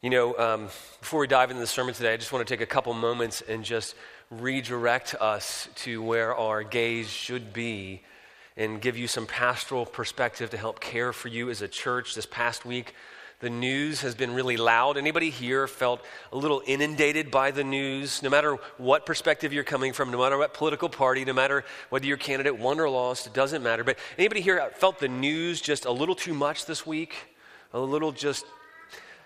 You know, um, before we dive into the sermon today, I just want to take a couple moments and just redirect us to where our gaze should be and give you some pastoral perspective to help care for you as a church. This past week, the news has been really loud. Anybody here felt a little inundated by the news? No matter what perspective you're coming from, no matter what political party, no matter whether your candidate won or lost, it doesn't matter. But anybody here felt the news just a little too much this week? A little just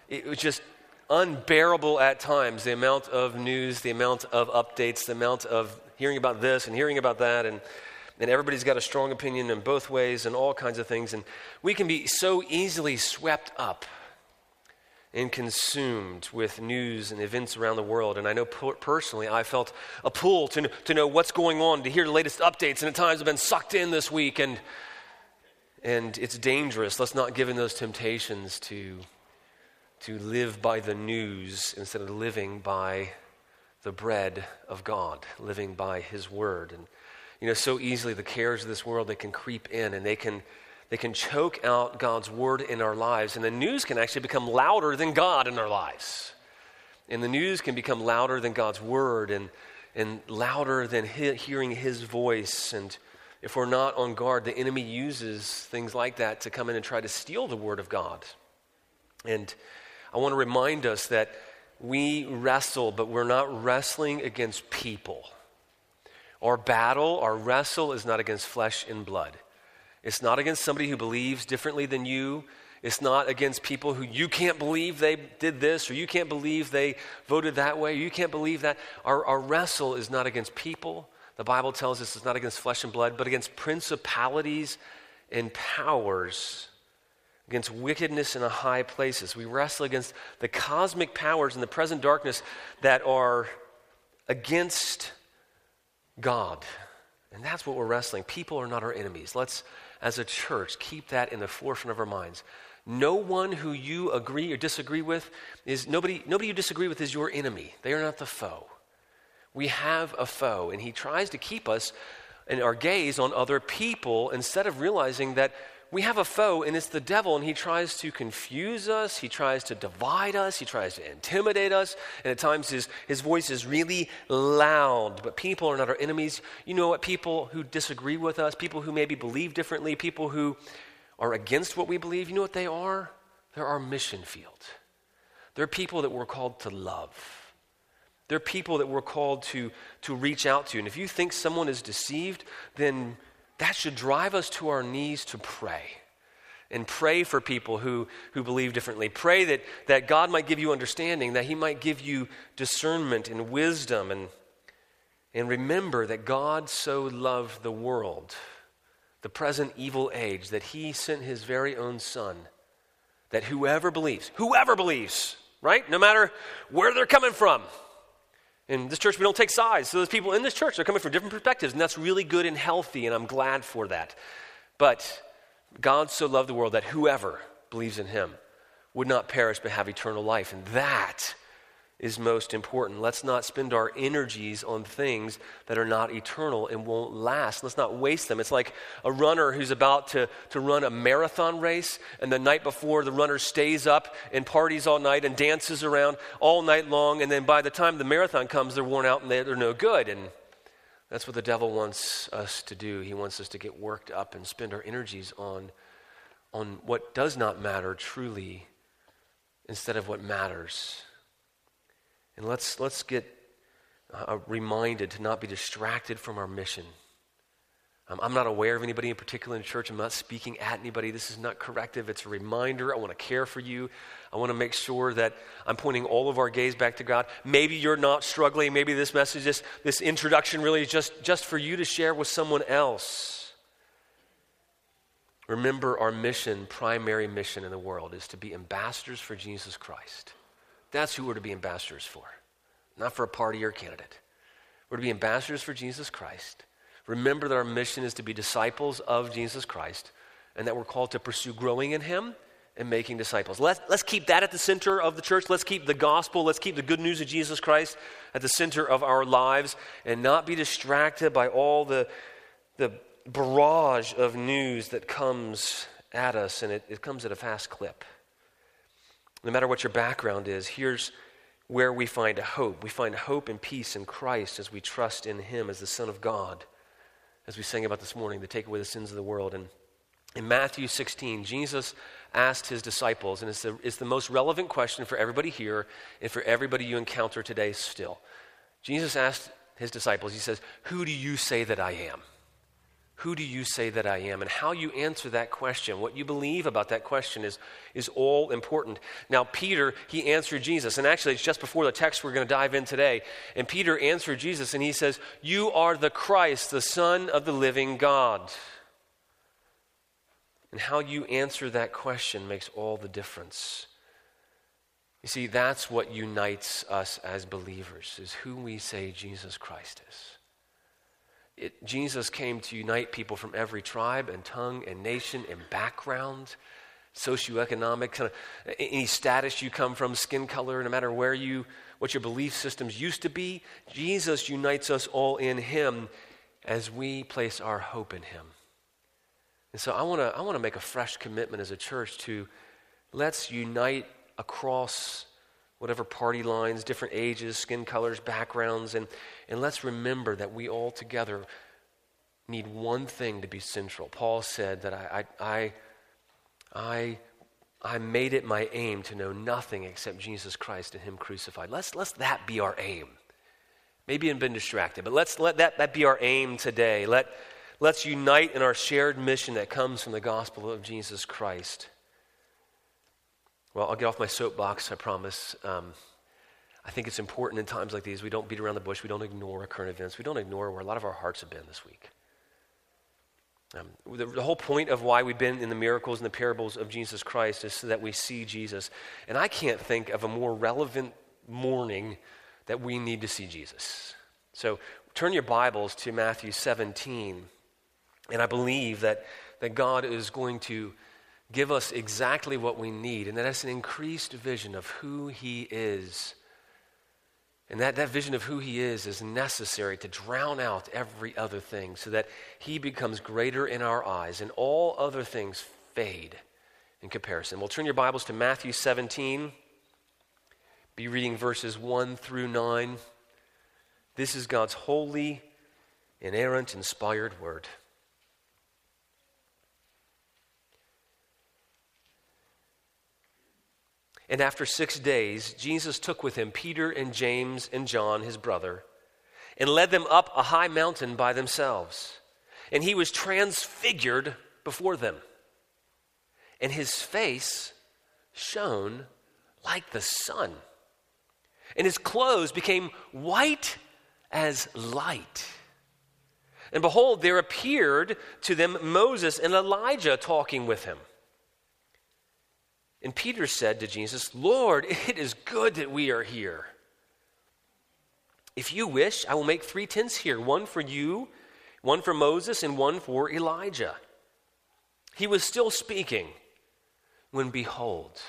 it was just unbearable at times the amount of news, the amount of updates, the amount of hearing about this and hearing about that. And, and everybody's got a strong opinion in both ways and all kinds of things. And we can be so easily swept up and consumed with news and events around the world. And I know personally, I felt a pull to, to know what's going on, to hear the latest updates. And at times I've been sucked in this week. And, and it's dangerous. Let's not give in those temptations to to live by the news instead of living by the bread of God, living by His Word. And, you know, so easily the cares of this world, they can creep in and they can, they can choke out God's Word in our lives. And the news can actually become louder than God in our lives. And the news can become louder than God's Word and, and louder than he, hearing His voice. And if we're not on guard, the enemy uses things like that to come in and try to steal the Word of God. And I want to remind us that we wrestle, but we're not wrestling against people. Our battle, our wrestle is not against flesh and blood. It's not against somebody who believes differently than you. It's not against people who you can't believe they did this, or you can't believe they voted that way, or you can't believe that. Our, our wrestle is not against people. The Bible tells us it's not against flesh and blood, but against principalities and powers against wickedness in the high places. We wrestle against the cosmic powers in the present darkness that are against God. And that's what we're wrestling. People are not our enemies. Let's, as a church, keep that in the forefront of our minds. No one who you agree or disagree with is nobody, nobody you disagree with is your enemy. They are not the foe. We have a foe, and he tries to keep us and our gaze on other people instead of realizing that we have a foe, and it's the devil, and he tries to confuse us, he tries to divide us, he tries to intimidate us, and at times his, his voice is really loud. But people are not our enemies. You know what? People who disagree with us, people who maybe believe differently, people who are against what we believe, you know what they are? They're our mission field. They're people that we're called to love. They're people that we're called to, to reach out to. And if you think someone is deceived, then that should drive us to our knees to pray and pray for people who, who believe differently. Pray that, that God might give you understanding, that He might give you discernment and wisdom. And, and remember that God so loved the world, the present evil age, that He sent His very own Son, that whoever believes, whoever believes, right? No matter where they're coming from, in this church, we don't take sides. So those people in this church, they're coming from different perspectives, and that's really good and healthy, and I'm glad for that. But God so loved the world that whoever believes in him would not perish but have eternal life. And that is most important. Let's not spend our energies on things that are not eternal and won't last. Let's not waste them. It's like a runner who's about to, to run a marathon race, and the night before, the runner stays up and parties all night and dances around all night long, and then by the time the marathon comes, they're worn out and they're no good. And that's what the devil wants us to do. He wants us to get worked up and spend our energies on, on what does not matter truly instead of what matters. And let's, let's get uh, reminded to not be distracted from our mission. Um, I'm not aware of anybody in particular in church. I'm not speaking at anybody. This is not corrective. It's a reminder. I want to care for you. I want to make sure that I'm pointing all of our gaze back to God. Maybe you're not struggling. Maybe this message, this, this introduction really is just, just for you to share with someone else. Remember, our mission, primary mission in the world, is to be ambassadors for Jesus Christ. That's who we're to be ambassadors for, not for a party or candidate. We're to be ambassadors for Jesus Christ. Remember that our mission is to be disciples of Jesus Christ and that we're called to pursue growing in Him and making disciples. Let's, let's keep that at the center of the church. Let's keep the gospel, let's keep the good news of Jesus Christ at the center of our lives and not be distracted by all the, the barrage of news that comes at us, and it, it comes at a fast clip. No matter what your background is, here's where we find a hope. We find hope and peace in Christ as we trust in Him as the Son of God, as we sang about this morning, to take away the sins of the world. And in Matthew 16, Jesus asked his disciples, and it's the, it's the most relevant question for everybody here and for everybody you encounter today still. Jesus asked his disciples, He says, Who do you say that I am? Who do you say that I am? And how you answer that question, what you believe about that question, is, is all important. Now, Peter, he answered Jesus. And actually, it's just before the text we're going to dive in today. And Peter answered Jesus, and he says, You are the Christ, the Son of the living God. And how you answer that question makes all the difference. You see, that's what unites us as believers, is who we say Jesus Christ is. It, Jesus came to unite people from every tribe and tongue and nation and background, socioeconomic, kind of any status you come from, skin color, no matter where you, what your belief systems used to be. Jesus unites us all in Him as we place our hope in Him. And so I want to I want to make a fresh commitment as a church to let's unite across whatever party lines, different ages, skin colors, backgrounds, and, and let's remember that we all together need one thing to be central. Paul said that I, I, I, I, made it my aim to know nothing except Jesus Christ and Him crucified. Let's, let's that be our aim. Maybe I've been distracted, but let's let that, that be our aim today. Let, let's unite in our shared mission that comes from the gospel of Jesus Christ. Well, I'll get off my soapbox, I promise. Um, I think it's important in times like these we don't beat around the bush, we don't ignore current events, we don't ignore where a lot of our hearts have been this week. Um, the, the, whole point of why we've been in the miracles and the parables of Jesus Christ is so that we see Jesus. And I can't think of a more relevant morning that we need to see Jesus. So turn your Bibles to Matthew 17. And I believe that, that God is going to give us exactly what we need, and that is an increased vision of who He is. And that, that vision of who He is is necessary to drown out every other thing so that He becomes greater in our eyes and all other things fade in comparison. We'll turn your Bibles to Matthew 17, be reading verses 1 through 9. This is God's holy, inerrant, inspired word. And after six days, Jesus took with him Peter and James and John, his brother, and led them up a high mountain by themselves. And he was transfigured before them. And his face shone like the sun. And his clothes became white as light. And behold, there appeared to them Moses and Elijah talking with him. And Peter said to Jesus, Lord, it is good that we are here. If you wish, I will make three tents here one for you, one for Moses, and one for Elijah. He was still speaking when, behold,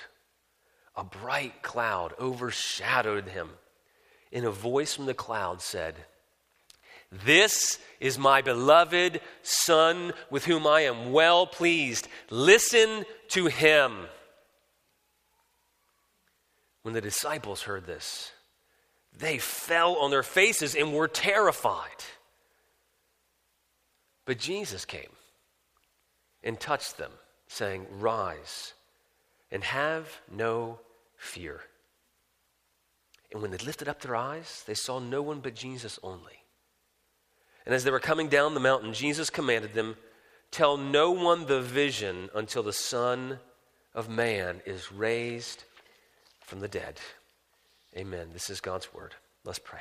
a bright cloud overshadowed him. And a voice from the cloud said, This is my beloved Son with whom I am well pleased. Listen to him. When the disciples heard this, they fell on their faces and were terrified. But Jesus came and touched them, saying, Rise and have no fear. And when they lifted up their eyes, they saw no one but Jesus only. And as they were coming down the mountain, Jesus commanded them, Tell no one the vision until the Son of Man is raised from the dead. Amen. This is God's word. Let's pray.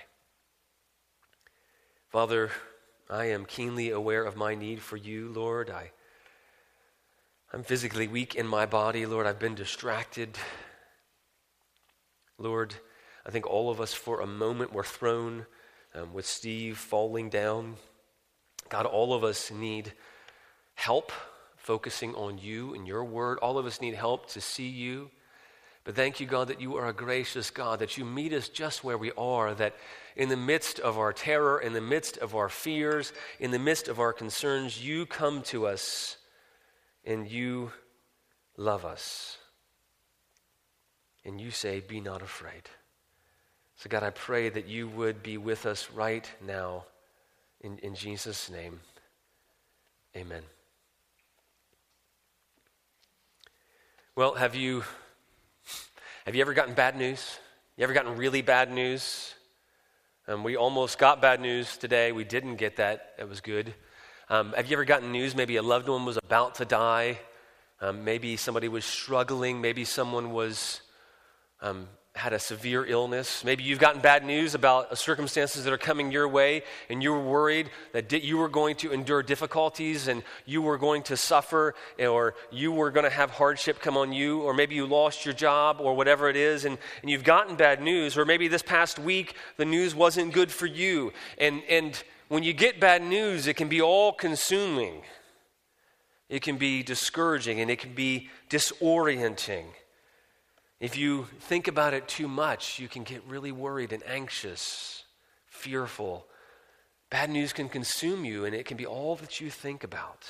Father, I am keenly aware of my need for you, Lord. I, I'm physically weak in my body, Lord. I've been distracted. Lord, I think all of us for a moment were thrown um, with Steve falling down. God, all of us need help focusing on you and your word. All of us need help to see you. But thank you, God, that you are a gracious God, that you meet us just where we are, that in the midst of our terror, in the midst of our fears, in the midst of our concerns, you come to us and you love us. And you say, Be not afraid. So, God, I pray that you would be with us right now. In, in Jesus' name, amen. Well, have you, have you ever gotten bad news? You ever gotten really bad news? Um, we almost got bad news today. We didn't get that. It was good. Um, have you ever gotten news? Maybe a loved one was about to die. Um, maybe somebody was struggling. Maybe someone was um, had a severe illness. Maybe you've gotten bad news about uh, circumstances that are coming your way, and you were worried that you were going to endure difficulties and you were going to suffer, or you were going to have hardship come on you, or maybe you lost your job, or whatever it is, and, and you've gotten bad news, or maybe this past week the news wasn't good for you. And, and when you get bad news, it can be all consuming, it can be discouraging, and it can be disorienting. If you think about it too much, you can get really worried and anxious, fearful. Bad news can consume you, and it can be all that you think about.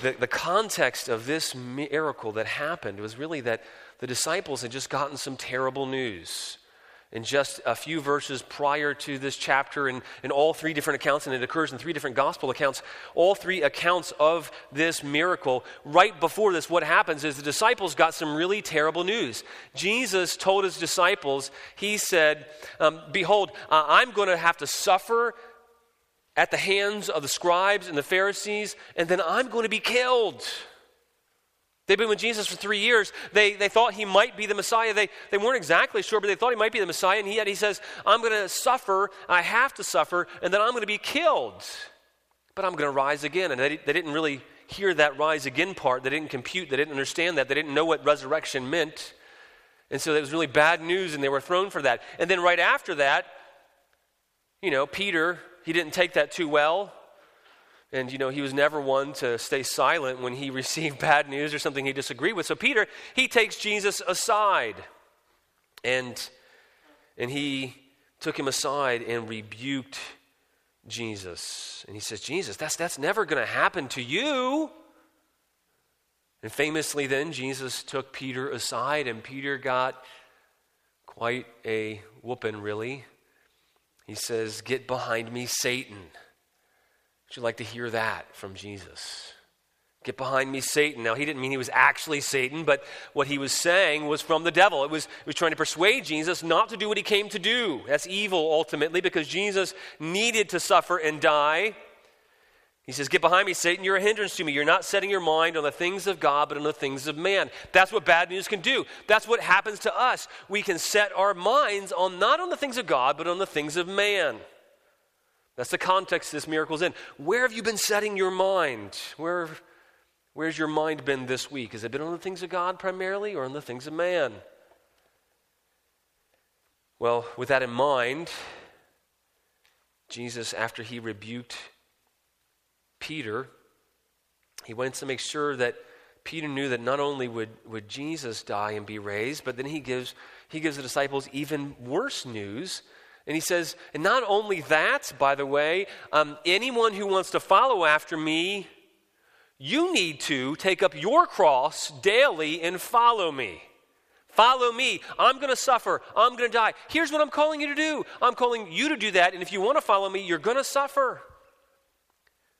The, the context of this miracle that happened was really that the disciples had just gotten some terrible news in just a few verses prior to this chapter in, in all three different accounts, and it occurs in three different gospel accounts, all three accounts of this miracle. Right before this, what happens is the disciples got some really terrible news. Jesus told his disciples, He said, um, Behold, uh, I'm going to have to suffer at the hands of the scribes and the Pharisees, and then I'm going to be killed. They've been with Jesus for three years. They, they thought he might be the Messiah. They, they weren't exactly sure, but they thought he might be the Messiah. And yet he says, I'm going to suffer, I have to suffer, and then I'm going to be killed. But I'm going to rise again. And they, they didn't really hear that rise again part. They didn't compute, they didn't understand that, they didn't know what resurrection meant. And so it was really bad news, and they were thrown for that. And then right after that, you know, Peter, he didn't take that too well. And, you know, he was never one to stay silent when he received bad news or something he disagreed with. So Peter, he takes Jesus aside. And, and he took him aside and rebuked Jesus. And he says, Jesus, that's, that's never going to happen to you. And famously, then, Jesus took Peter aside, and Peter got quite a whooping, really. He says, Get behind me, Satan. Would you like to hear that from Jesus? Get behind me, Satan. Now, he didn't mean he was actually Satan, but what he was saying was from the devil. It was, it was trying to persuade Jesus not to do what he came to do. That's evil, ultimately, because Jesus needed to suffer and die. He says, Get behind me, Satan. You're a hindrance to me. You're not setting your mind on the things of God, but on the things of man. That's what bad news can do. That's what happens to us. We can set our minds on not on the things of God, but on the things of man. That's the context this miracle's in. Where have you been setting your mind? Where, where's your mind been this week? Has it been on the things of God primarily or on the things of man? Well, with that in mind, Jesus, after he rebuked Peter, he wants to make sure that Peter knew that not only would, would Jesus die and be raised, but then he gives, he gives the disciples even worse news and he says, and not only that, by the way, um, anyone who wants to follow after me, you need to take up your cross daily and follow me. Follow me. I'm going to suffer. I'm going to die. Here's what I'm calling you to do I'm calling you to do that. And if you want to follow me, you're going to suffer.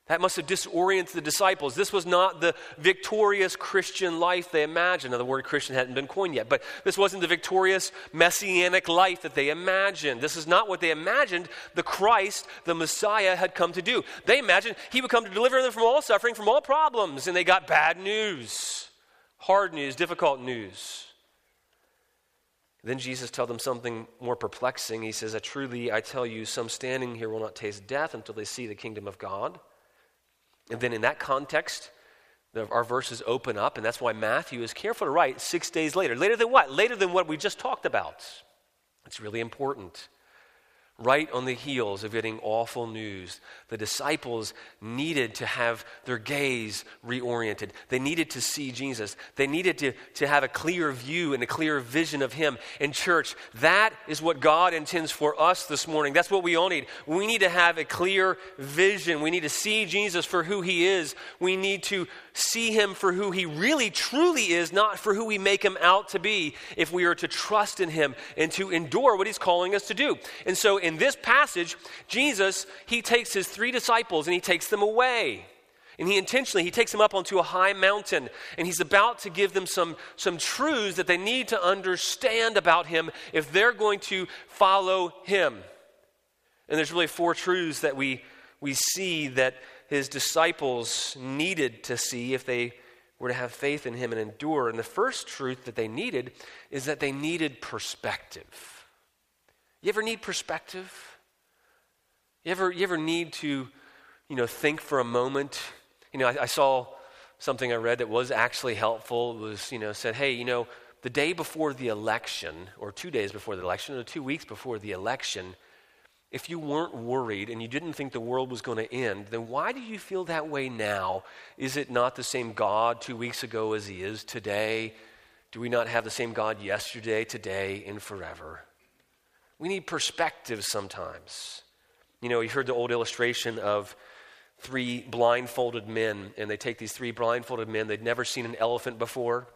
That must have disoriented the disciples. This was not the victorious Christian life they imagined. Now, the word Christian hadn't been coined yet, but this wasn't the victorious messianic life that they imagined. This is not what they imagined the Christ, the Messiah, had come to do. They imagined he would come to deliver them from all suffering, from all problems, and they got bad news, hard news, difficult news. Then Jesus tells them something more perplexing. He says, "I Truly, I tell you, some standing here will not taste death until they see the kingdom of God. And then in that context, the, our verses open up, and that's why Matthew is careful to write six days later. Later than what? Later than what we just talked about. It's really important right on the heels of getting awful news. The disciples needed to have their gaze reoriented. They needed to see Jesus. They needed to, to have a clear view and a clear vision of Him. And, church, that is what God intends for us this morning. That's what we all need. We need to have a clear vision. We need to see Jesus for who He is. We need to see him for who he really truly is, not for who we make him out to be, if we are to trust in him and to endure what he's calling us to do. And so in this passage, Jesus, he takes his three disciples and he takes them away. And he intentionally, he takes them up onto a high mountain and he's about to give them some, some truths that they need to understand about him if they're going to follow him. And there's really four truths that we, we see that his disciples needed to see if they were to have faith in him and endure. And the first truth that they needed is that they needed perspective. You ever need perspective? You ever, you ever need to, you know, think for a moment? You know, I, I saw something I read that was actually helpful. It was, you know, said, hey, you know, the day before the election, or two days before the election, or two weeks before the election, if you weren't worried and you didn't think the world was going to end, then why do you feel that way now? Is it not the same God two weeks ago as He is today? Do we not have the same God yesterday, today, and forever? We need perspective sometimes. You know, you heard the old illustration of three blindfolded men, and they take these three blindfolded men, they'd never seen an elephant before.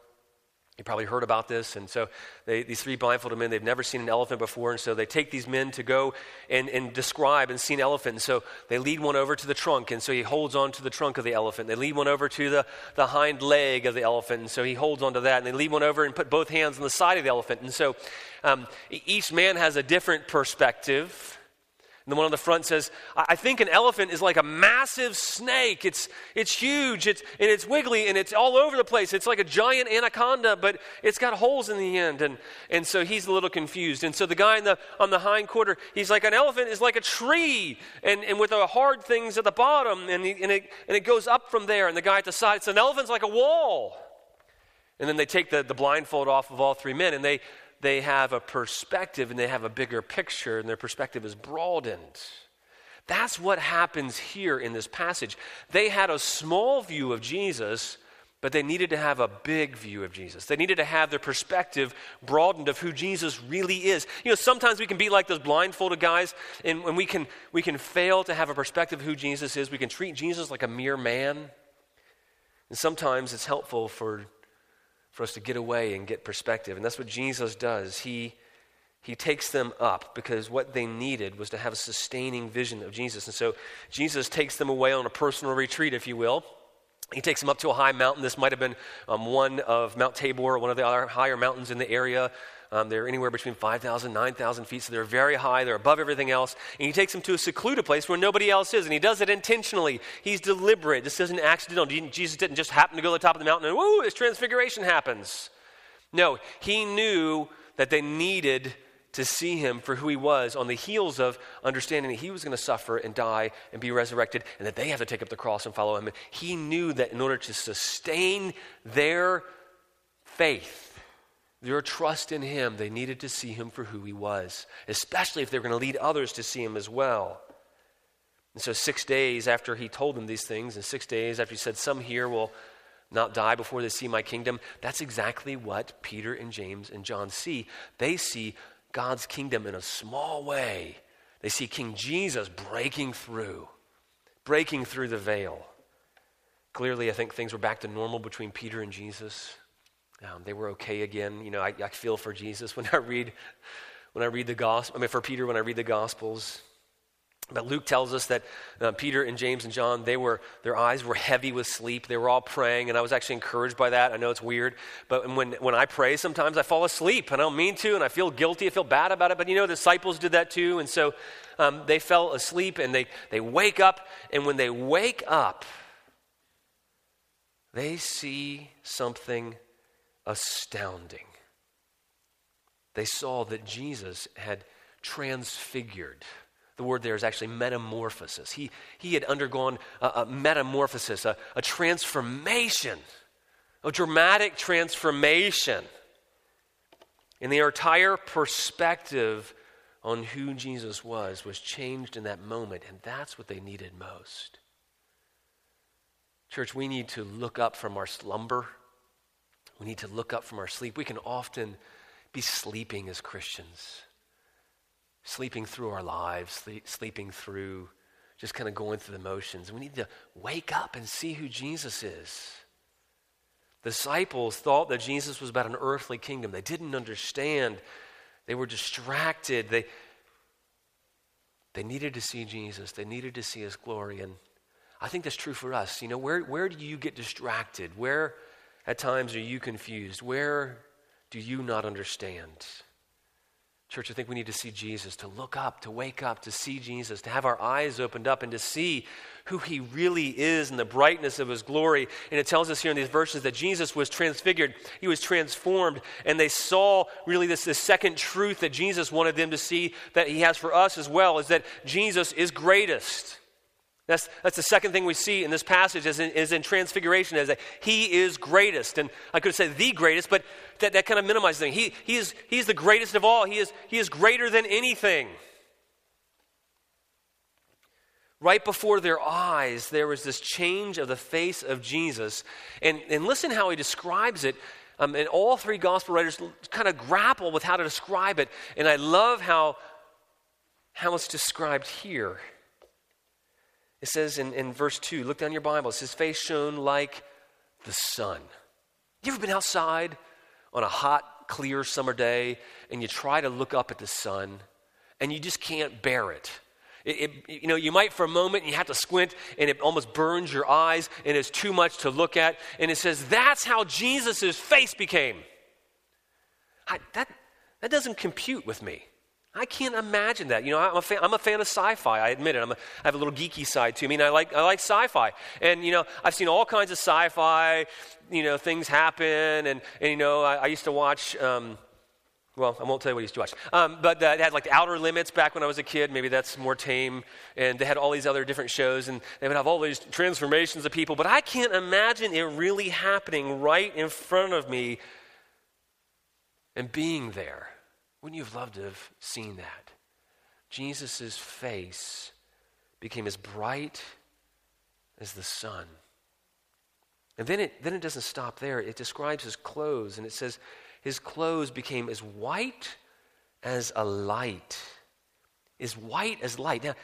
You probably heard about this. And so they, these three blindfolded men, they've never seen an elephant before. And so they take these men to go and, and describe and see an elephant. And so they lead one over to the trunk. And so he holds on to the trunk of the elephant. They lead one over to the, the hind leg of the elephant. And so he holds onto that. And they lead one over and put both hands on the side of the elephant. And so um, each man has a different perspective and the one on the front says, I think an elephant is like a massive snake. It's, it's huge, it's, and it's wiggly, and it's all over the place. It's like a giant anaconda, but it's got holes in the end. And, and so he's a little confused. And so the guy in the, on the hind quarter, he's like, an elephant is like a tree, and, and with the hard things at the bottom, and, he, and, it, and it goes up from there. And the guy at the side says, an elephant's like a wall. And then they take the, the blindfold off of all three men, and they they have a perspective and they have a bigger picture, and their perspective is broadened. That's what happens here in this passage. They had a small view of Jesus, but they needed to have a big view of Jesus. They needed to have their perspective broadened of who Jesus really is. You know, sometimes we can be like those blindfolded guys, and when we can, we can fail to have a perspective of who Jesus is. We can treat Jesus like a mere man. And sometimes it's helpful for for us to get away and get perspective. And that's what Jesus does. He, he takes them up because what they needed was to have a sustaining vision of Jesus. And so Jesus takes them away on a personal retreat, if you will. He takes them up to a high mountain. This might have been um, one of Mount Tabor, or one of the other higher mountains in the area. Um, they're anywhere between 5,000 9,000 feet, so they're very high. They're above everything else. And he takes them to a secluded place where nobody else is. And he does it intentionally. He's deliberate. This isn't accidental. Jesus didn't just happen to go to the top of the mountain and, woo, this transfiguration happens. No, he knew that they needed to see him for who he was on the heels of understanding that he was going to suffer and die and be resurrected and that they have to take up the cross and follow him. He knew that in order to sustain their faith, their trust in him, they needed to see him for who he was, especially if they were going to lead others to see him as well. And so, six days after he told them these things, and six days after he said, Some here will not die before they see my kingdom, that's exactly what Peter and James and John see. They see God's kingdom in a small way. They see King Jesus breaking through, breaking through the veil. Clearly, I think things were back to normal between Peter and Jesus. Um, they were okay again. You know, I, I, feel for Jesus when I read when I read the gospel. I mean, for Peter when I read the Gospels. But Luke tells us that uh, Peter and James and John, they were their eyes were heavy with sleep. They were all praying, and I was actually encouraged by that. I know it's weird, but when when I pray, sometimes I fall asleep. And I don't mean to, and I feel guilty. I feel bad about it. But you know, the disciples did that too, and so um, they fell asleep, and they they wake up, and when they wake up, they see something astounding. They saw that Jesus had transfigured. The word there is actually metamorphosis. He, he had undergone a, a metamorphosis, a, a transformation, a dramatic transformation. And the entire perspective on who Jesus was was changed in that moment, and that's what they needed most. Church, we need to look up from our slumber we need to look up from our sleep. We can often be sleeping as Christians, sleeping through our lives, sleep, sleeping through just kind of going through the motions. We need to wake up and see who Jesus is. Disciples thought that Jesus was about an earthly kingdom. They didn't understand. They were distracted. They, they needed to see Jesus, they needed to see his glory. And I think that's true for us. You know, where, where do you get distracted? Where at times are you confused? Where do you not understand? Church, I think we need to see Jesus, to look up, to wake up, to see Jesus, to have our eyes opened up and to see who he really is and the brightness of his glory. And it tells us here in these verses that Jesus was transfigured, he was transformed, and they saw really this, this second truth that Jesus wanted them to see that he has for us as well is that Jesus is greatest. That's, that's the second thing we see in this passage is in, is in transfiguration, is that he is greatest. And I could have said the greatest, but that, that kind of minimizes things. He, he is, he's the greatest of all. He is, he is greater than anything. Right before their eyes, there was this change of the face of Jesus. And, and listen how he describes it. Um, and all three gospel writers kind of grapple with how to describe it. And I love how, how it's described here. It says in, in verse 2, look down your Bibles, his face shone like the sun. You ever been outside on a hot, clear summer day and you try to look up at the sun and you just can't bear it? It, it, you know, you might for a moment, you have to squint, and it almost burns your eyes, and it's too much to look at. And it says that's how Jesus' face became. I, that, that doesn't compute with me. I can't imagine that. You know, I'm a fan, I'm a fan of sci-fi. I admit it. I'm a, I have a little geeky side to me. and I like I like sci-fi, and you know, I've seen all kinds of sci-fi. You know, things happen, and and you know, I, I used to watch. Um, well, I won't tell you what I used to watch. Um, but uh, they had like the Outer Limits back when I was a kid. Maybe that's more tame. And they had all these other different shows, and they would have all these transformations of people. But I can't imagine it really happening right in front of me and being there. Wouldn't you have loved to have seen that? Jesus' face became as bright as the sun. And then it, then it doesn't stop there. It describes his clothes, and it says, his clothes became as white as a light. As white as light. Now,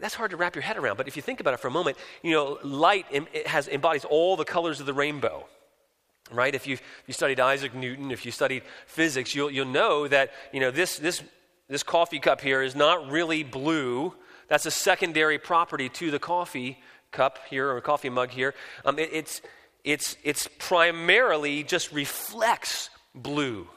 that's hard to wrap your head around, but if you think about it for a moment, you know, light has, embodies all the colors of the rainbow. Right? If you, if you studied Isaac Newton, if you studied physics, you'll, you'll know that you know, this, this, this coffee cup here is not really blue. That's a secondary property to the coffee cup here or coffee mug here. Um, it, it's, it's, it's primarily just reflects blue.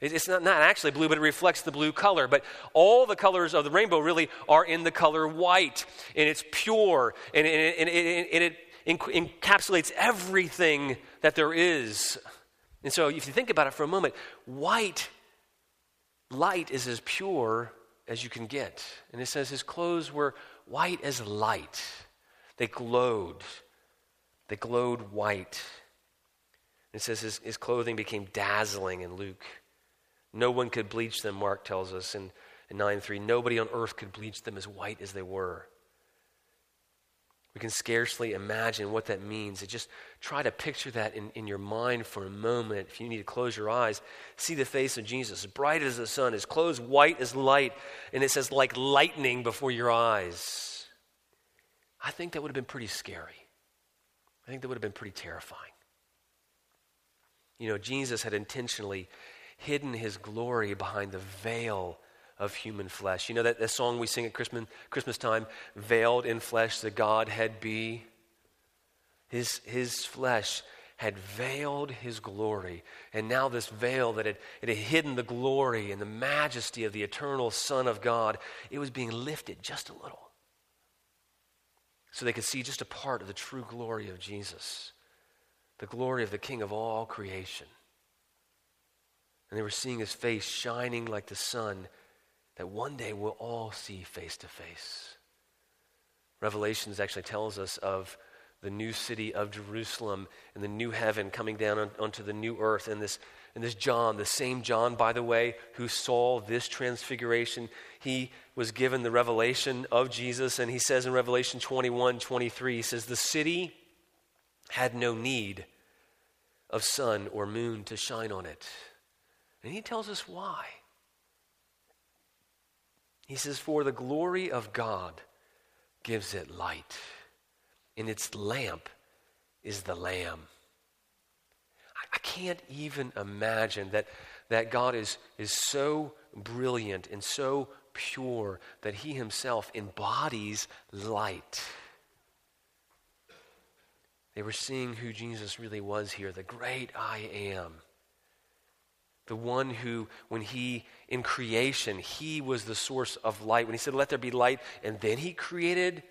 It's not, not actually blue, but it reflects the blue color. But all the colors of the rainbow really are in the color white, and it's pure, and, and, and, and it encapsulates everything that there is. And so, if you think about it for a moment, white light is as pure as you can get. And it says his clothes were white as light, they glowed. They glowed white. It says his, his clothing became dazzling in Luke. No one could bleach them, Mark tells us in, in 9 3. Nobody on earth could bleach them as white as they were. We can scarcely imagine what that means. just try to picture that in, in your mind for a moment. If you need to close your eyes, see the face of Jesus, bright as the sun, his clothes white as light, and it says like lightning before your eyes. I think that would have been pretty scary. I think that would have been pretty terrifying. You know, Jesus had intentionally hidden his glory behind the veil of human flesh. You know that, that song we sing at Christmas, Christmas time, veiled in flesh, the Godhead be? His, his flesh had veiled his glory. And now, this veil that had, it had hidden the glory and the majesty of the eternal Son of God, it was being lifted just a little. So they could see just a part of the true glory of Jesus, the glory of the King of all creation. And they were seeing his face shining like the sun that one day we'll all see face to face. Revelations actually tells us of the new city of Jerusalem and the new heaven coming down on, onto the new earth. And this, and this John, the same John, by the way, who saw this transfiguration, he was given the revelation of Jesus. And he says in Revelation 21 23, he says, The city had no need of sun or moon to shine on it. And he tells us why. He says, For the glory of God gives it light, and its lamp is the Lamb. I can't even imagine that, that God is, is so brilliant and so pure that he himself embodies light. They were seeing who Jesus really was here, the great I am. The one who, when he, in creation, he was the source of light. When he said, Let there be light, and then he created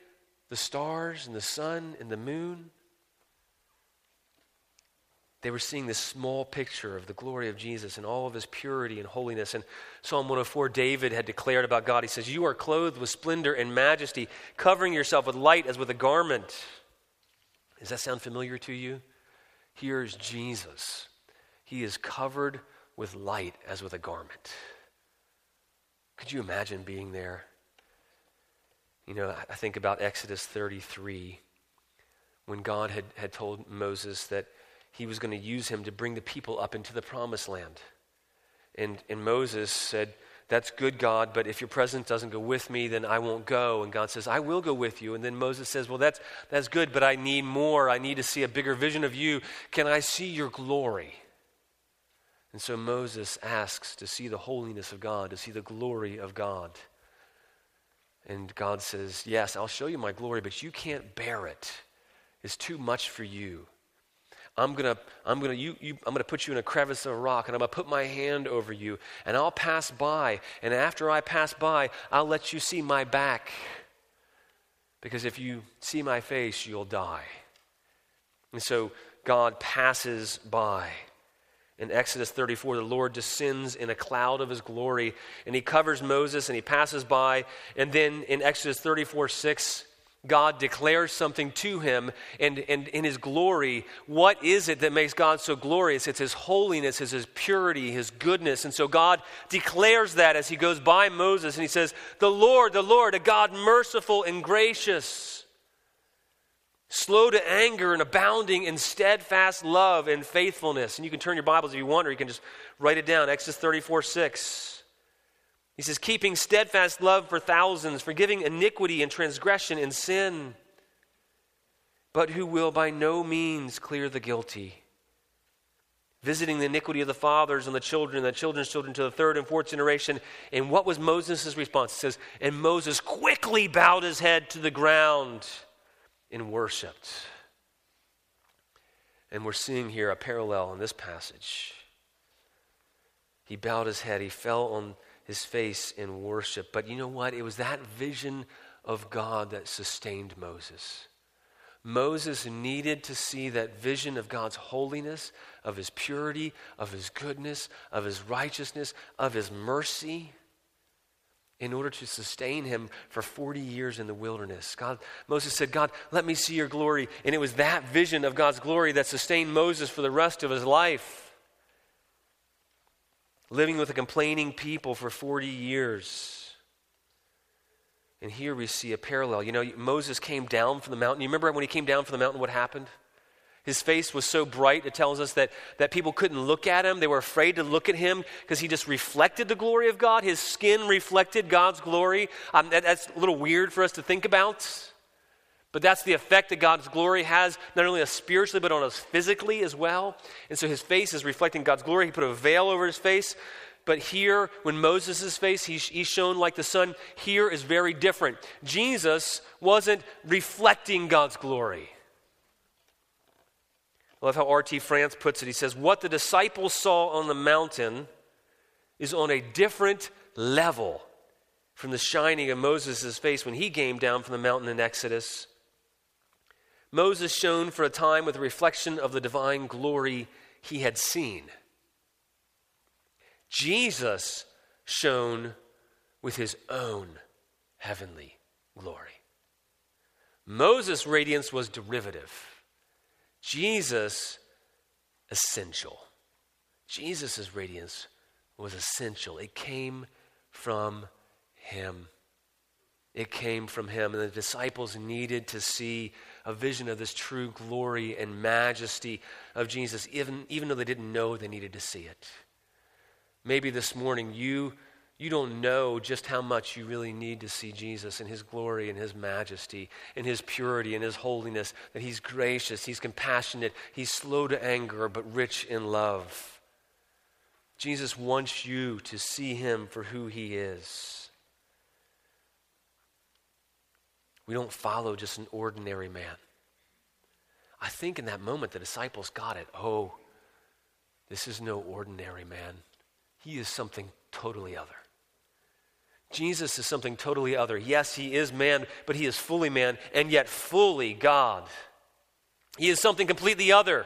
the stars and the sun and the moon. They were seeing this small picture of the glory of Jesus and all of his purity and holiness. And Psalm 104, David had declared about God, he says, You are clothed with splendor and majesty, covering yourself with light as with a garment. Does that sound familiar to you? Here's Jesus. He is covered with light as with a garment. Could you imagine being there? You know, I think about Exodus 33 when God had, had told Moses that he was going to use him to bring the people up into the promised land. And, and Moses said, That's good, God, but if your presence doesn't go with me, then I won't go. And God says, I will go with you. And then Moses says, Well, that's, that's good, but I need more. I need to see a bigger vision of you. Can I see your glory? And so Moses asks to see the holiness of God, to see the glory of God. And God says, Yes, I'll show you my glory, but you can't bear it. It's too much for you. I'm gonna, I'm gonna, you, you, I'm gonna put you in a crevice of a rock, and I'm gonna put my hand over you, and I'll pass by. And after I pass by, I'll let you see my back, because if you see my face, you'll die. And so God passes by. In Exodus 34, the Lord descends in a cloud of his glory, and he covers Moses, and he passes by. And then in Exodus 34, 6, God declares something to him and, and in his glory. What is it that makes God so glorious? It's his holiness, it's his purity, his goodness. And so God declares that as he goes by Moses and he says, The Lord, the Lord, a God merciful and gracious, slow to anger and abounding in steadfast love and faithfulness. And you can turn your Bibles if you want, or you can just write it down Exodus 34 6. He says, keeping steadfast love for thousands, forgiving iniquity and transgression and sin, but who will by no means clear the guilty, visiting the iniquity of the fathers and the children and the children's children to the third and fourth generation. And what was Moses' response? It says, And Moses quickly bowed his head to the ground and worshiped. And we're seeing here a parallel in this passage. He bowed his head, he fell on his face in worship. But you know what? It was that vision of God that sustained Moses. Moses needed to see that vision of God's holiness, of his purity, of his goodness, of his righteousness, of his mercy in order to sustain him for 40 years in the wilderness. God, Moses said, God, let me see your glory. And it was that vision of God's glory that sustained Moses for the rest of his life living with a complaining people for 40 years. And here we see a parallel. You know, Moses came down from the mountain. You remember when he came down from the mountain, what happened? His face was so bright, it tells us that, that people couldn't look at him. They were afraid to look at him because he just reflected the glory of God. His skin reflected God's glory. Um, that, that's a little weird for us to think about. But that's the effect that God's glory has, not only us spiritually, but on us physically as well. And so his face is reflecting God's glory. He put a veil over his face. But here, when Moses' face, he's, he's shown like the sun, here is very different. Jesus wasn't reflecting God's glory. I love how R.T. France puts it. He says, What the disciples saw on the mountain is on a different level from the shining of Moses' face when he came down from the mountain in Exodus. Moses shone for a time with a reflection of the divine glory he had seen. Jesus shone with his own heavenly glory. Moses' radiance was derivative, Jesus, essential. Jesus' radiance was essential, it came from him. It came from him, and the disciples needed to see a vision of this true glory and majesty of Jesus, even, even though they didn't know they needed to see it. Maybe this morning you, you don't know just how much you really need to see Jesus in his glory and his majesty, in his purity and his holiness, that he's gracious, he's compassionate, he's slow to anger, but rich in love. Jesus wants you to see him for who he is. We don't follow just an ordinary man. I think in that moment the disciples got it. Oh, this is no ordinary man. He is something totally other. Jesus is something totally other. Yes, he is man, but he is fully man and yet fully God. He is something completely other.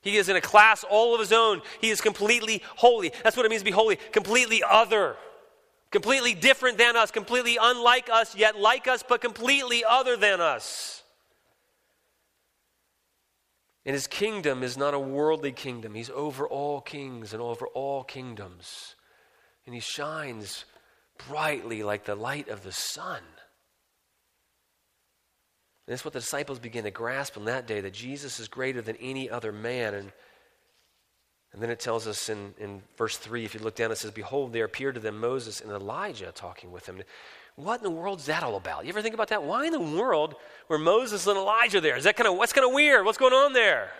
He is in a class all of his own. He is completely holy. That's what it means to be holy. Completely other. Completely different than us. Completely unlike us, yet like us, but completely other than us. And his kingdom is not a worldly kingdom. He's over all kings and over all kingdoms. And he shines brightly like the light of the sun. And that's what the disciples began to grasp on that day that Jesus is greater than any other man. And, and then it tells us in, in verse 3, if you look down, it says, Behold, there appeared to them Moses and Elijah talking with him. What in the world is that all about? You ever think about that? Why in the world were Moses and Elijah there? Is that kind of what's kind of weird? What's going on there?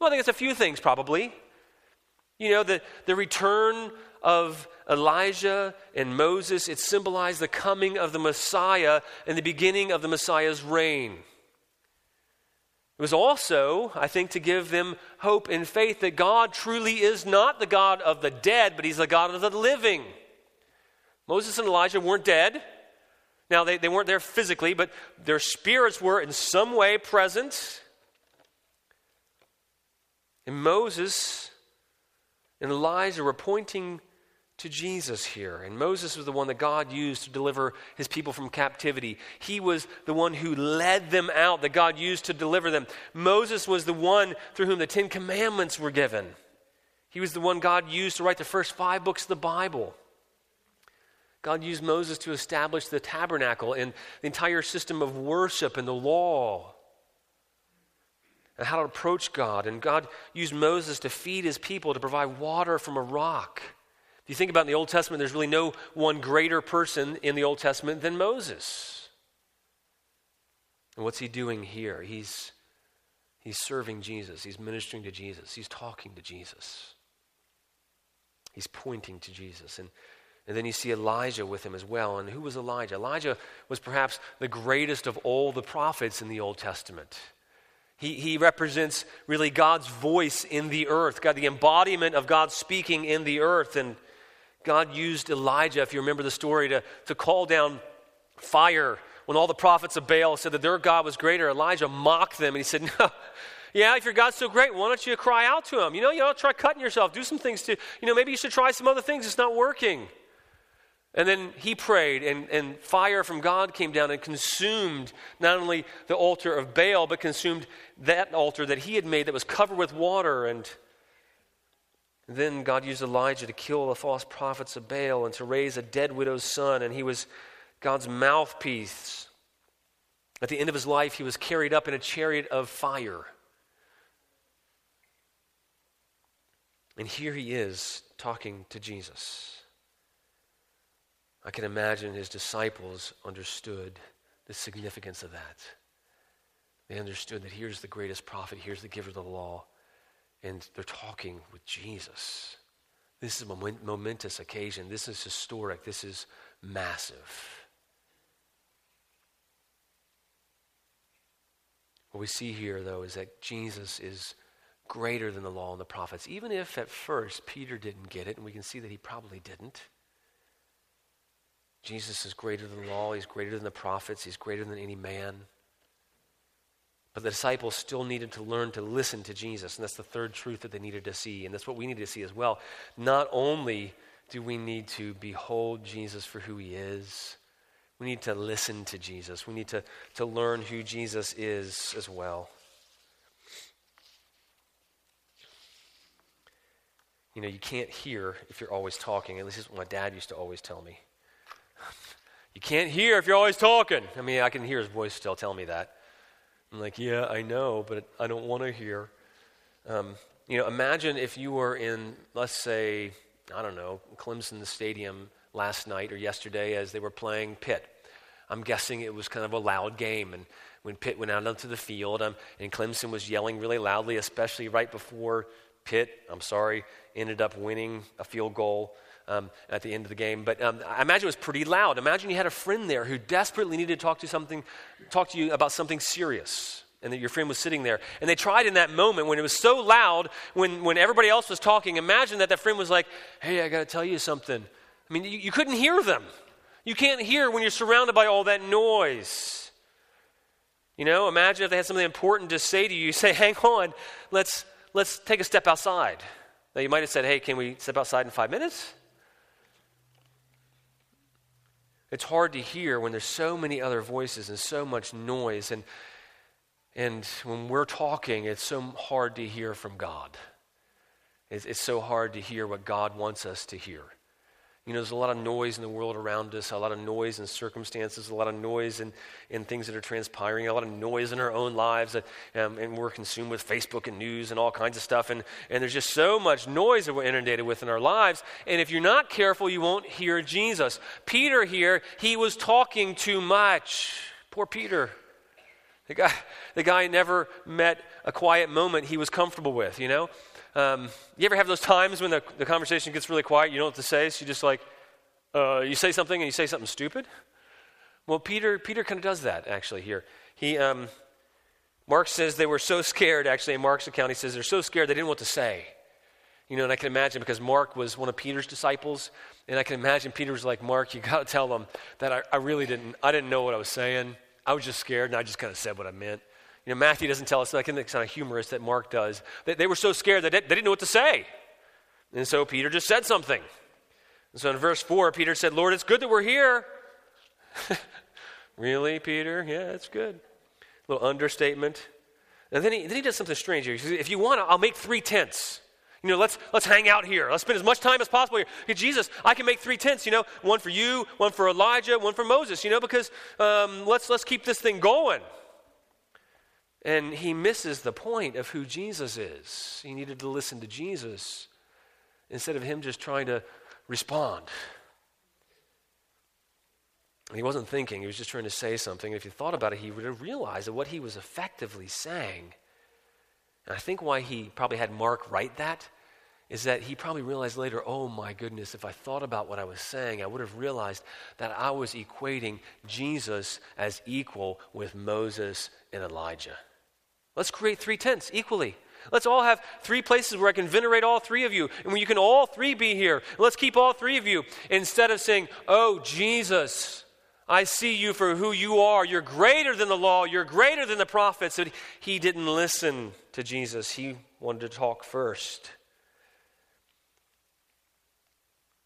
Well, I think it's a few things probably. You know, the, the return of Elijah and Moses, it symbolized the coming of the Messiah and the beginning of the Messiah's reign. It was also, I think, to give them hope and faith that God truly is not the God of the dead, but He's the God of the living. Moses and Elijah weren't dead. Now, they, they weren't there physically, but their spirits were in some way present. And Moses and Elijah were pointing to Jesus here. And Moses was the one that God used to deliver his people from captivity. He was the one who led them out, that God used to deliver them. Moses was the one through whom the Ten Commandments were given. He was the one God used to write the first five books of the Bible. God used Moses to establish the tabernacle and the entire system of worship and the law and how to approach God. And God used Moses to feed his people, to provide water from a rock. If you think about in the Old Testament, there's really no one greater person in the Old Testament than Moses. And what's he doing here? He's, he's serving Jesus, he's ministering to Jesus, he's talking to Jesus, he's pointing to Jesus. And, and then you see Elijah with him as well. And who was Elijah? Elijah was perhaps the greatest of all the prophets in the Old Testament. He, he represents really God's voice in the earth, God, the embodiment of God speaking in the earth. And God used Elijah, if you remember the story, to, to call down fire when all the prophets of Baal said that their God was greater. Elijah mocked them and he said, No, yeah, if your God's so great, why don't you cry out to him? You know, you to try cutting yourself, do some things to, you know, maybe you should try some other things. It's not working. And then he prayed, and, and fire from God came down and consumed not only the altar of Baal, but consumed that altar that he had made that was covered with water. And then God used Elijah to kill the false prophets of Baal and to raise a dead widow's son, and he was God's mouthpiece. At the end of his life, he was carried up in a chariot of fire. And here he is talking to Jesus. I can imagine his disciples understood the significance of that. They understood that here's the greatest prophet, here's the giver of the law and they're talking with Jesus. This is a momentous occasion. This is historic. This is massive. What we see here, though, is that Jesus is greater than the law and the prophets. Even if at first Peter didn't get it, and we can see that he probably didn't. Jesus is greater than the law, he's greater than the prophets, he's greater than any man. But the disciples still needed to learn to listen to Jesus. And that's the third truth that they needed to see. And that's what we need to see as well. Not only do we need to behold Jesus for who he is, we need to listen to Jesus. We need to, to learn who Jesus is as well. You know, you can't hear if you're always talking. At least that's what my dad used to always tell me. You can't hear if you're always talking. I mean, I can hear his voice still tell me that. I'm like, yeah, I know, but I don't want to hear. Um, you know, imagine if you were in, let's say, I don't know, Clemson Stadium last night or yesterday as they were playing Pitt. I'm guessing it was kind of a loud game. And when Pitt went out onto the field um, and Clemson was yelling really loudly, especially right before Pitt, I'm sorry, ended up winning a field goal um, at the end of the game. But um, I imagine it was pretty loud. Imagine you had a friend there who desperately needed to talk to something, talk to you about something serious and that your friend was sitting there. And they tried in that moment when it was so loud, when, when everybody else was talking, imagine that that friend was like, hey, I got to tell you something. I mean, you, you couldn't hear them. You can't hear when you're surrounded by all that noise. You know, imagine if they had something important to say to you. You say, hang on, let's, let's take a step outside. Now, you might have said, hey, can we step outside in five minutes? It's hard to hear when there's so many other voices and so much noise. And, and when we're talking, it's so hard to hear from God. It's, it's so hard to hear what God wants us to hear. You know, there's a lot of noise in the world around us, a lot of noise in circumstances, a lot of noise in, in things that are transpiring, a lot of noise in our own lives. Um, and we're consumed with Facebook and news and all kinds of stuff. And, and there's just so much noise that we're inundated with in our lives. And if you're not careful, you won't hear Jesus. Peter here, he was talking too much. Poor Peter. The guy, the guy never met a quiet moment he was comfortable with, you know? Um, you ever have those times when the, the conversation gets really quiet, you don't know what to say, so you just like, uh, you say something and you say something stupid? Well, Peter, Peter kind of does that actually here. He, um, Mark says they were so scared, actually, in Mark's account, he says they're so scared they didn't know what to say. You know, and I can imagine because Mark was one of Peter's disciples, and I can imagine Peter was like, Mark, you got to tell them that I, I really didn't, I didn't know what I was saying. I was just scared, and I just kind of said what I meant. You know, Matthew doesn't tell us, like it's kind of humorous that Mark does. They, they were so scared that they, they didn't know what to say. And so Peter just said something. And so in verse 4, Peter said, Lord, it's good that we're here. really, Peter? Yeah, it's good. A little understatement. And then he, then he does something strange here. He says, if you want, I'll make three tents. You know, let's, let's hang out here. Let's spend as much time as possible here. Hey, Jesus, I can make three tents, you know, one for you, one for Elijah, one for Moses, you know, because um, let's, let's keep this thing going. And he misses the point of who Jesus is. He needed to listen to Jesus instead of him just trying to respond. He wasn't thinking, he was just trying to say something. If you thought about it, he would have realized that what he was effectively saying, and I think why he probably had Mark write that, is that he probably realized later, oh my goodness, if I thought about what I was saying, I would have realized that I was equating Jesus as equal with Moses and Elijah. Let's create three tents equally. Let's all have three places where I can venerate all three of you, and where you can all three be here. Let's keep all three of you instead of saying, Oh, Jesus, I see you for who you are. You're greater than the law, you're greater than the prophets. But he didn't listen to Jesus, he wanted to talk first.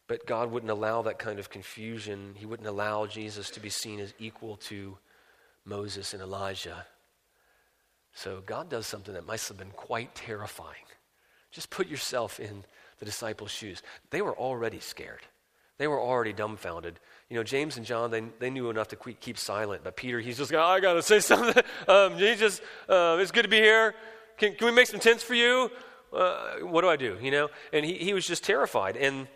But God wouldn't allow that kind of confusion. He wouldn't allow Jesus to be seen as equal to Moses and Elijah. So God does something that must have been quite terrifying. Just put yourself in the disciples' shoes. They were already scared. They were already dumbfounded. You know, James and John, they, they knew enough to keep silent. But Peter, he's just, oh, I got to say something. Um, Jesus, uh, it's good to be here. Can, can we make some tents for you? Uh, what do I do? You know? And he, he was just terrified. And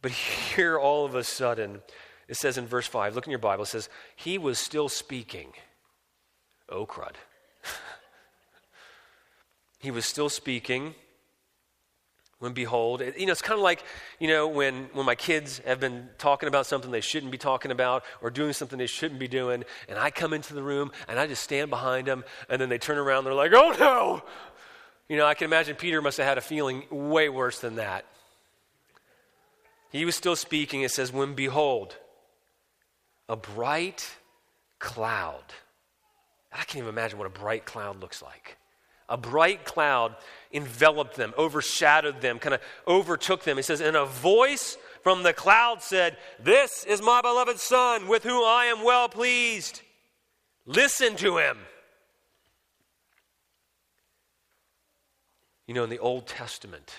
But here, all of a sudden, it says in verse 5, look in your Bible, it says, He was still speaking. Oh, crud. He was still speaking when behold you know it's kind of like you know when when my kids have been talking about something they shouldn't be talking about or doing something they shouldn't be doing and i come into the room and i just stand behind them and then they turn around they're like oh no! You know i can imagine peter must have had a feeling way worse than that. He was still speaking it says when behold a bright cloud. I can't even imagine what a bright cloud looks like. A bright cloud enveloped them, overshadowed them, kind of overtook them. He says, And a voice from the cloud said, This is my beloved Son, with whom I am well pleased. Listen to him. You know, in the Old Testament,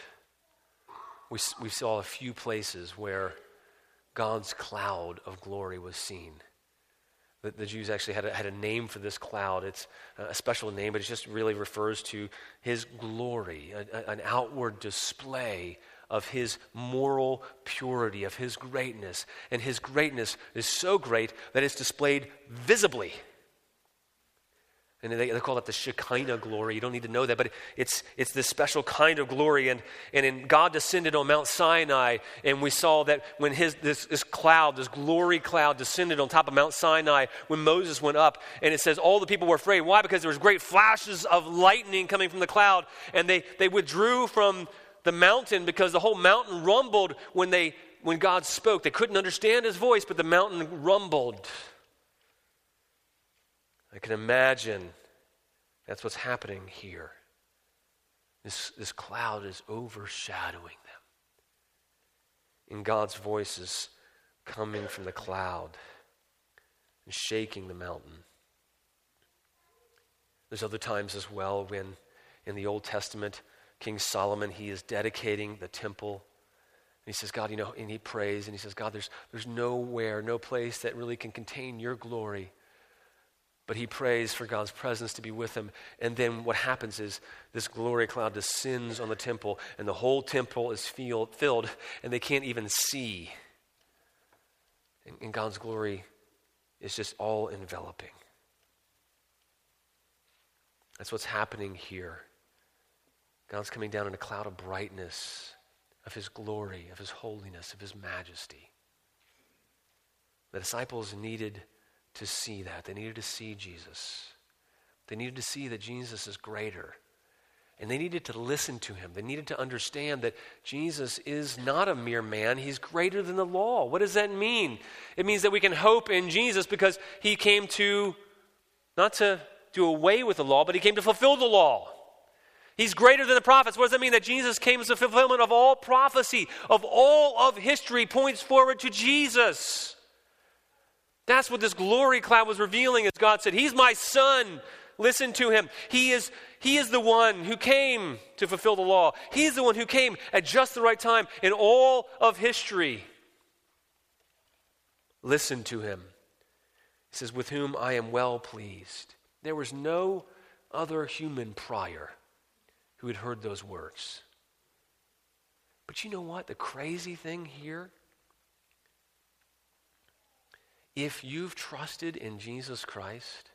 we, we saw a few places where God's cloud of glory was seen. The, the Jews actually had a, had a name for this cloud. It's a special name, but it just really refers to his glory, a, a, an outward display of his moral purity, of his greatness. And his greatness is so great that it's displayed visibly. And they, they call that the Shekinah glory. You don't need to know that, but it's, it's this special kind of glory. And, and in God descended on Mount Sinai, and we saw that when his, this, this cloud, this glory cloud, descended on top of Mount Sinai, when Moses went up, and it says all the people were afraid. Why? Because there was great flashes of lightning coming from the cloud, and they, they withdrew from the mountain because the whole mountain rumbled when, they, when God spoke. They couldn't understand his voice, but the mountain rumbled. I can imagine that's what's happening here. This, this cloud is overshadowing them. And God's voice is coming from the cloud and shaking the mountain. There's other times as well when in the Old Testament, King Solomon, he is dedicating the temple. And he says, God, you know, and he prays and he says, God, there's, there's nowhere, no place that really can contain your glory but he prays for God's presence to be with him. And then what happens is this glory cloud descends on the temple, and the whole temple is filled, and they can't even see. And, and God's glory is just all enveloping. That's what's happening here. God's coming down in a cloud of brightness, of his glory, of his holiness, of his majesty. The disciples needed to see that. They needed to see Jesus. They needed to see that Jesus is greater. And they needed to listen to him. They needed to understand that Jesus is not a mere man, he's greater than the law. What does that mean? It means that we can hope in Jesus because he came to, not to do away with the law, but he came to fulfill the law. He's greater than the prophets. What does that mean? That Jesus came as the fulfillment of all prophecy, of all of history, points forward to Jesus. That's what this glory cloud was revealing as God said, He's my son. Listen to him. He is, he is the one who came to fulfill the law. He's the one who came at just the right time in all of history. Listen to him. He says, With whom I am well pleased. There was no other human prior who had heard those words. But you know what? The crazy thing here if you've trusted in Jesus Christ,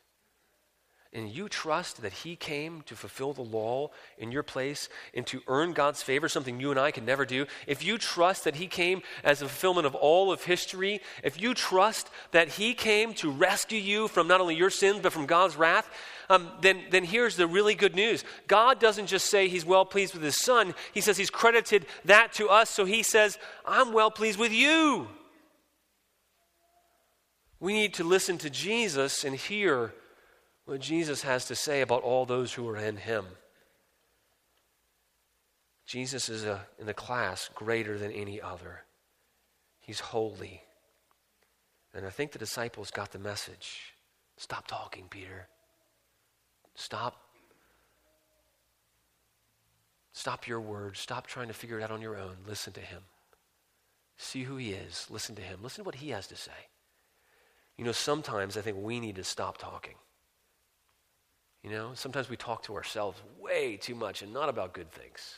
and you trust that He came to fulfill the law in your place and to earn God's favor, something you and I can never do, if you trust that He came as a fulfillment of all of history, if you trust that He came to rescue you from not only your sins but from God's wrath, um, then, then here's the really good news. God doesn't just say He's well pleased with His Son, He says He's credited that to us, so He says, I'm well pleased with you. We need to listen to Jesus and hear what Jesus has to say about all those who are in him. Jesus is a, in the class greater than any other. He's holy. And I think the disciples got the message. Stop talking, Peter. Stop. Stop your words. Stop trying to figure it out on your own. Listen to him. See who he is. Listen to him. Listen to what he has to say. You know, sometimes I think we need to stop talking. You know, sometimes we talk to ourselves way too much and not about good things.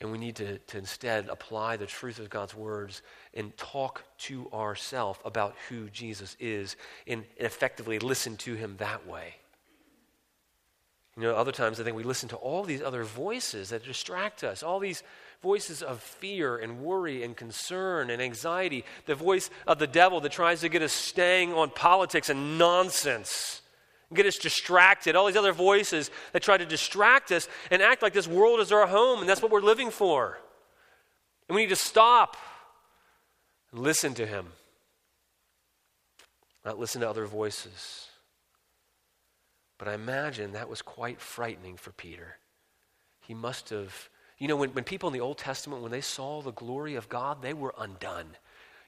And we need to, to instead apply the truth of God's words and talk to ourselves about who Jesus is and, and effectively listen to him that way. You know, other times I think we listen to all these other voices that distract us, all these voices of fear and worry and concern and anxiety, the voice of the devil that tries to get us staying on politics and nonsense, get us distracted, all these other voices that try to distract us and act like this world is our home and that's what we're living for. And we need to stop and listen to him, not listen to other voices. But I imagine that was quite frightening for Peter. He must have you know, when, when people in the Old Testament, when they saw the glory of God, they were undone.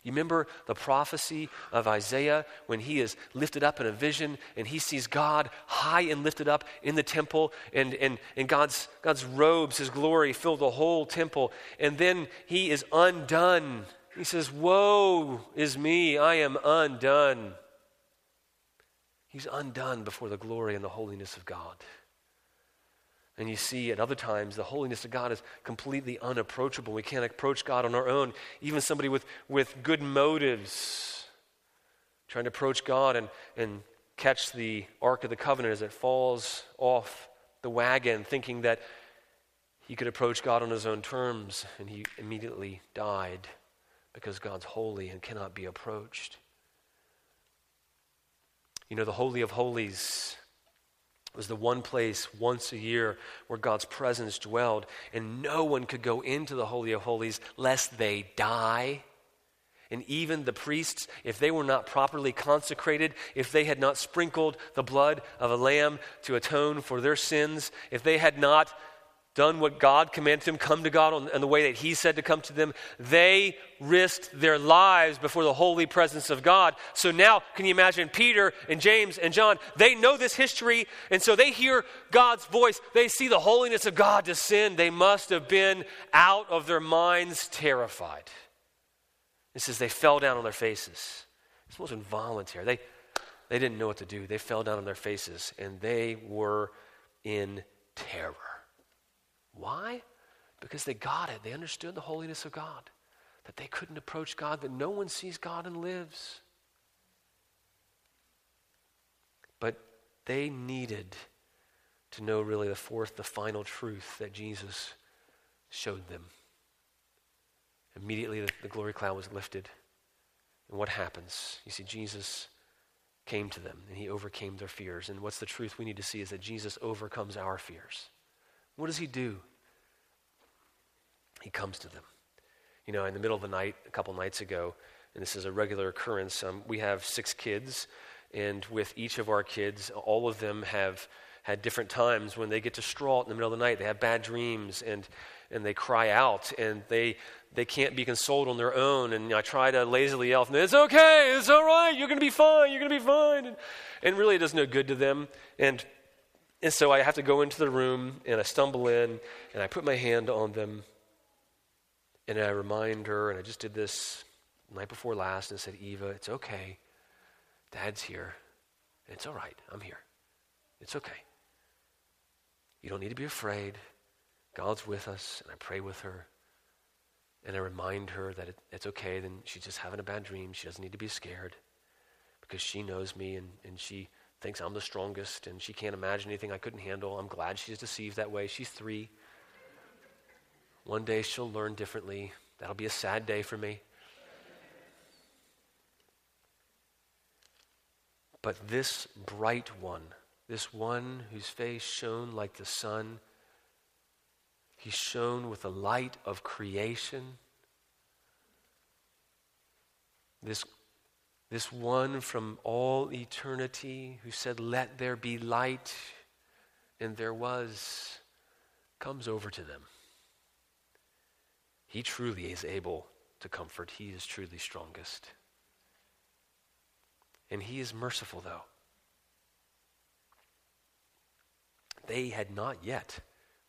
You remember the prophecy of Isaiah when he is lifted up in a vision and he sees God high and lifted up in the temple, and, and, and God's, God's robes, his glory, fill the whole temple. And then he is undone. He says, Woe is me, I am undone. He's undone before the glory and the holiness of God. And you see at other times the holiness of God is completely unapproachable. We can't approach God on our own. Even somebody with, with good motives trying to approach God and, and catch the Ark of the Covenant as it falls off the wagon, thinking that he could approach God on his own terms, and he immediately died because God's holy and cannot be approached. You know, the Holy of Holies was the one place once a year where God's presence dwelled, and no one could go into the Holy of Holies lest they die. And even the priests, if they were not properly consecrated, if they had not sprinkled the blood of a lamb to atone for their sins, if they had not done what God commanded them, come to God in the way that He said to come to them, they risked their lives before the holy presence of God. So now, can you imagine Peter and James and John? They know this history, and so they hear God's voice. They see the holiness of God descend. They must have been out of their minds terrified. It says they fell down on their faces. This was involuntary. They, they didn't know what to do. They fell down on their faces, and they were in terror. Why? Because they got it. They understood the holiness of God, that they couldn't approach God, that no one sees God and lives. But they needed to know really the fourth, the final truth that Jesus showed them. Immediately, the, the glory cloud was lifted. And what happens? You see, Jesus came to them and he overcame their fears. And what's the truth we need to see is that Jesus overcomes our fears. What does he do? He comes to them. You know, in the middle of the night, a couple nights ago, and this is a regular occurrence, um, we have six kids, and with each of our kids, all of them have had different times when they get distraught in the middle of the night. They have bad dreams, and, and they cry out, and they, they can't be consoled on their own. And you know, I try to lazily yell, it's okay, it's all right, you're going to be fine, you're going to be fine. And, and really, it does no good to them. And and so I have to go into the room and I stumble in and I put my hand on them and I remind her, and I just did this night before last, and I said, Eva, it's okay. Dad's here. It's all right. I'm here. It's okay. You don't need to be afraid. God's with us, and I pray with her. And I remind her that it, it's okay. Then she's just having a bad dream. She doesn't need to be scared because she knows me and, and she thinks I'm the strongest and she can't imagine anything I couldn't handle. I'm glad she's deceived that way. She's three. One day she'll learn differently. That'll be a sad day for me. But this bright one, this one whose face shone like the sun, he shone with the light of creation. This, this one from all eternity who said, Let there be light, and there was, comes over to them. He truly is able to comfort. He is truly strongest. And he is merciful, though. They had not yet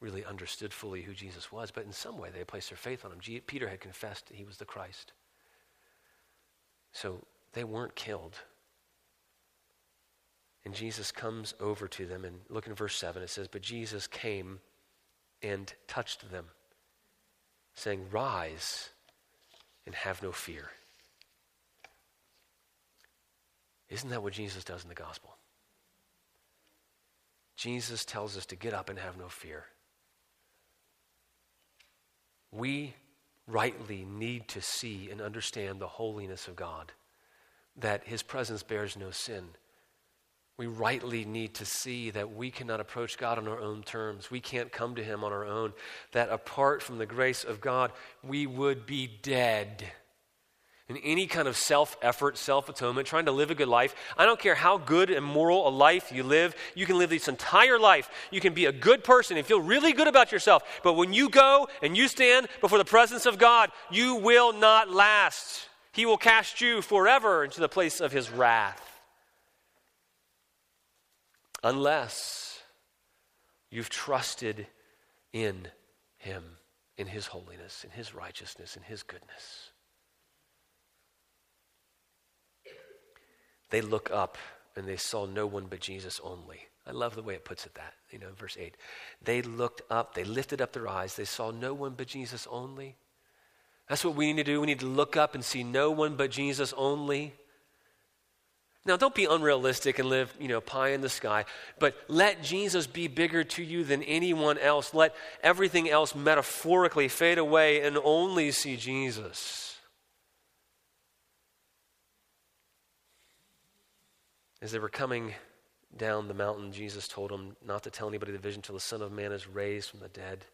really understood fully who Jesus was, but in some way they placed their faith on him. Peter had confessed he was the Christ. So they weren't killed. And Jesus comes over to them, and look in verse 7. It says, But Jesus came and touched them saying, Rise and have no fear. Isn't that what Jesus does in the gospel? Jesus tells us to get up and have no fear. We rightly need to see and understand the holiness of God, that his presence bears no sin we rightly need to see that we cannot approach God on our own terms. We can't come to Him on our own. That apart from the grace of God, we would be dead. In any kind of self effort, self atonement, trying to live a good life, I don't care how good and moral a life you live, you can live this entire life. You can be a good person and feel really good about yourself. But when you go and you stand before the presence of God, you will not last. He will cast you forever into the place of His wrath unless you've trusted in Him, in His holiness, in His righteousness, in His goodness. They look up and they saw no one but Jesus only. I love the way it puts it that, you know, verse 8. They looked up, they lifted up their eyes, they saw no one but Jesus only. That's what we need to do. We need to look up and see no one but Jesus only. Now, don't be unrealistic and live, you know, pie in the sky, but let Jesus be bigger to you than anyone else. Let everything else metaphorically fade away and only see Jesus. As they were coming down the mountain, Jesus told them not to tell anybody the vision till the Son of Man is raised from the dead.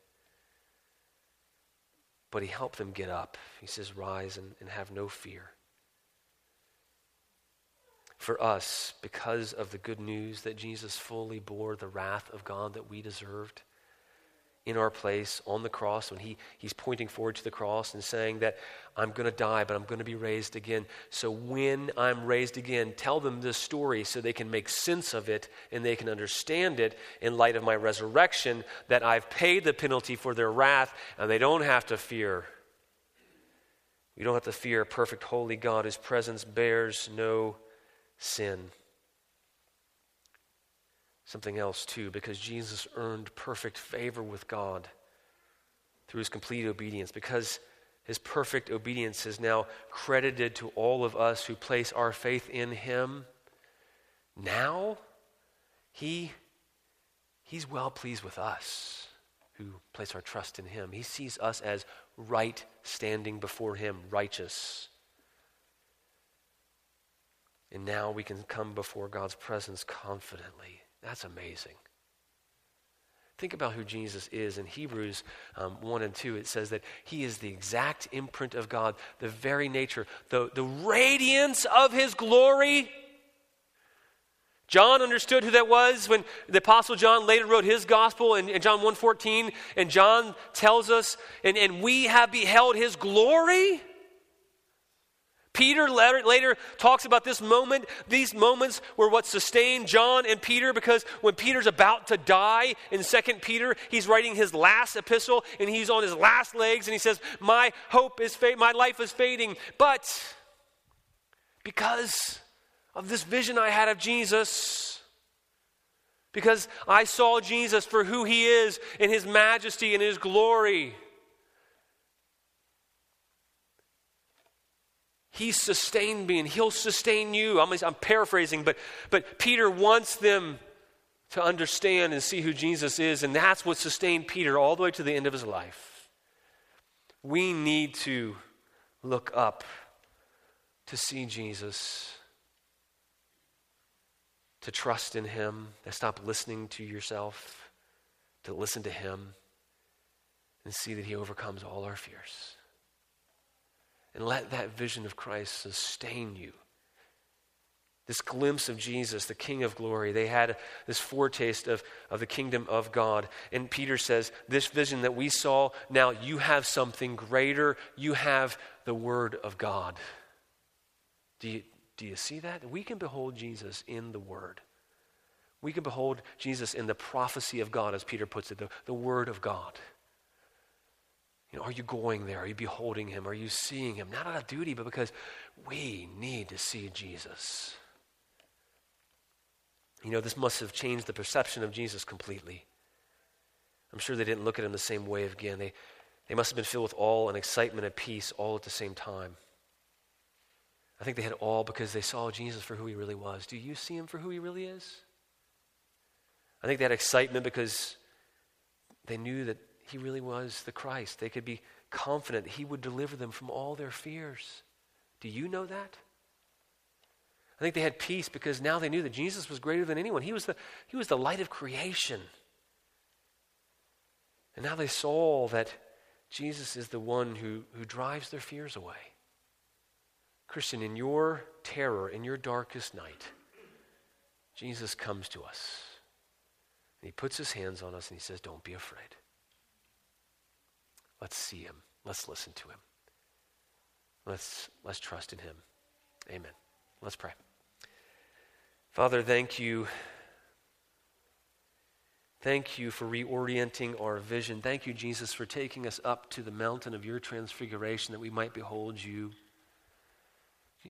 But he helped them get up. He says, Rise and, and have no fear. For us, because of the good news that Jesus fully bore the wrath of God that we deserved in our place on the cross when he, he's pointing forward to the cross and saying that I'm going to die, but I'm going to be raised again. So when I'm raised again, tell them this story so they can make sense of it and they can understand it in light of my resurrection that I've paid the penalty for their wrath and they don't have to fear. We don't have to fear a perfect, holy God whose presence bears no sin something else too, because Jesus earned perfect favor with God through his complete obedience, because his perfect obedience is now credited to all of us who place our faith in him. Now, he, he's well pleased with us who place our trust in him. He sees us as right standing before him, righteous. And now we can come before God's presence confidently. That's amazing. Think about who Jesus is. In Hebrews um, 1 and 2, it says that he is the exact imprint of God, the very nature, the, the radiance of his glory. John understood who that was when the Apostle John later wrote his gospel in, in John 1.14, and John tells us, and, and we have beheld his glory. Peter later, later, talks about this moment. These moments were what sustained John and Peter because when Peter's about to die in Second Peter, he's writing his last epistle and he's on his last legs and he says, My hope is fa- my life is fading. But because of this vision I had of Jesus, because I saw Jesus for who he is in his majesty and his glory. He sustained me and he'll sustain you. I'm, I'm paraphrasing, but, but Peter wants them to understand and see who Jesus is, and that's what sustained Peter all the way to the end of his life. We need to look up to see Jesus, to trust in him, to stop listening to yourself, to listen to him, and see that he overcomes all our fears. And let that vision of Christ sustain you. This glimpse of Jesus, the King of glory, they had this foretaste of, of the kingdom of God. And Peter says, This vision that we saw, now you have something greater. You have the Word of God. Do you, do you see that? We can behold Jesus in the Word. We can behold Jesus in the prophecy of God, as Peter puts it, the, the Word of God. You know, are you going there? Are you beholding him? Are you seeing him? Not out of duty, but because we need to see Jesus. You know, this must have changed the perception of Jesus completely. I'm sure they didn't look at him the same way again. They, they must have been filled with awe and excitement and peace all at the same time. I think they had all because they saw Jesus for who he really was. Do you see him for who he really is? I think they had excitement because they knew that he really was the Christ. They could be confident he would deliver them from all their fears. Do you know that? I think they had peace because now they knew that Jesus was greater than anyone. He was the, he was the light of creation. And now they saw that Jesus is the one who, who drives their fears away. Christian, in your terror, in your darkest night, Jesus comes to us. And he puts his hands on us and he says, Don't be afraid. Let's see him. Let's listen to him. Let's, let's trust in him. Amen. Let's pray. Father, thank you. Thank you for reorienting our vision. Thank you, Jesus, for taking us up to the mountain of your transfiguration that we might behold you.